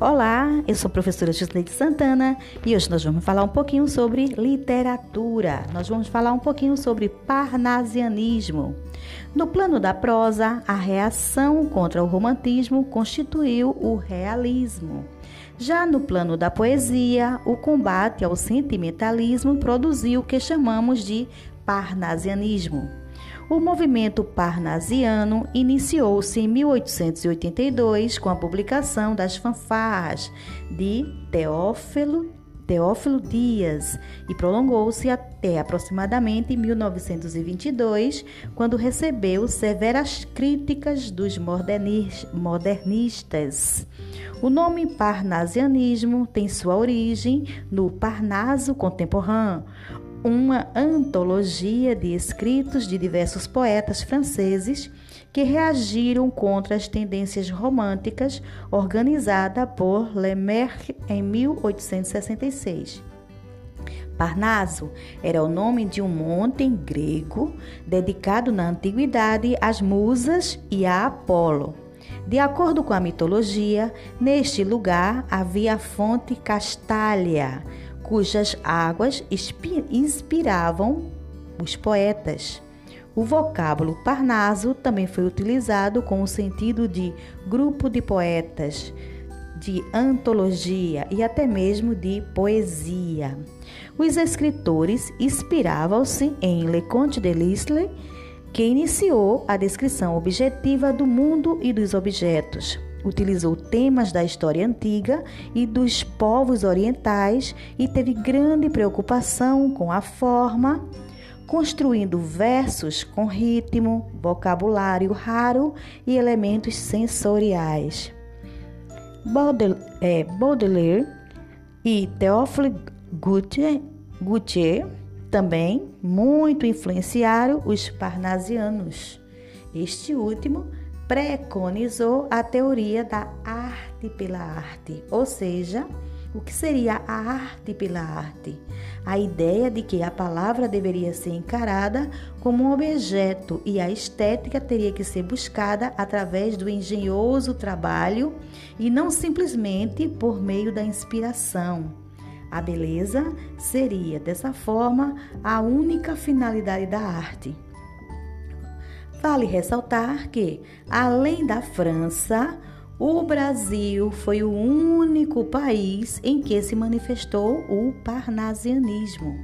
Olá, eu sou a professora Gisleide Santana e hoje nós vamos falar um pouquinho sobre literatura. Nós vamos falar um pouquinho sobre parnasianismo. No plano da prosa, a reação contra o romantismo constituiu o realismo. Já no plano da poesia, o combate ao sentimentalismo produziu o que chamamos de parnasianismo. O movimento parnasiano iniciou-se em 1882 com a publicação das fanfarras de Teófilo, Teófilo Dias e prolongou-se até aproximadamente 1922, quando recebeu severas críticas dos modernistas. O nome parnasianismo tem sua origem no Parnaso contemporâneo, uma antologia de escritos de diversos poetas franceses que reagiram contra as tendências românticas organizada por Lemerck em 1866. Parnaso era o nome de um monte em grego dedicado na antiguidade às musas e a Apolo. De acordo com a mitologia, neste lugar havia a fonte Castália, cujas águas inspiravam os poetas. O vocábulo Parnaso também foi utilizado com o sentido de grupo de poetas, de antologia e até mesmo de poesia. Os escritores inspiravam-se em Leconte de Lisle, que iniciou a descrição objetiva do mundo e dos objetos. Utilizou temas da história antiga e dos povos orientais e teve grande preocupação com a forma, construindo versos com ritmo, vocabulário raro e elementos sensoriais. É, Baudelaire e Théophile Gautier também muito influenciaram os parnasianos. Este último preconizou a teoria da arte pela arte, ou seja, o que seria a arte pela arte? A ideia de que a palavra deveria ser encarada como um objeto e a estética teria que ser buscada através do engenhoso trabalho e não simplesmente por meio da inspiração. A beleza seria, dessa forma, a única finalidade da arte. Vale ressaltar que, além da França, o Brasil foi o único país em que se manifestou o parnasianismo.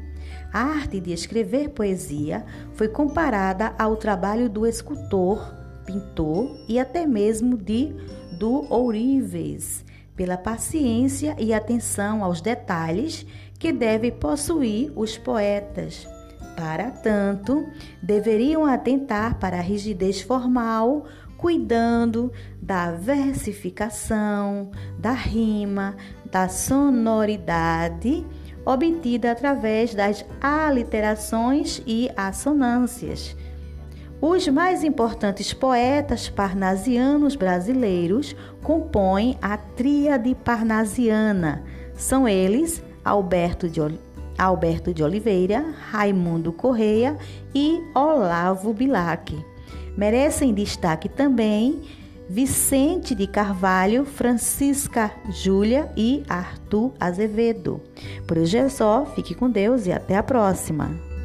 A arte de escrever poesia foi comparada ao trabalho do escultor, pintor e até mesmo de do ourives, pela paciência e atenção aos detalhes que devem possuir os poetas. Para tanto, deveriam atentar para a rigidez formal, cuidando da versificação, da rima, da sonoridade obtida através das aliterações e assonâncias. Os mais importantes poetas parnasianos brasileiros compõem a tríade parnasiana. São eles Alberto de Alberto de Oliveira, Raimundo Correia e Olavo Bilac. Merecem destaque também Vicente de Carvalho, Francisca Júlia e Arthur Azevedo. Por hoje é só, fique com Deus e até a próxima.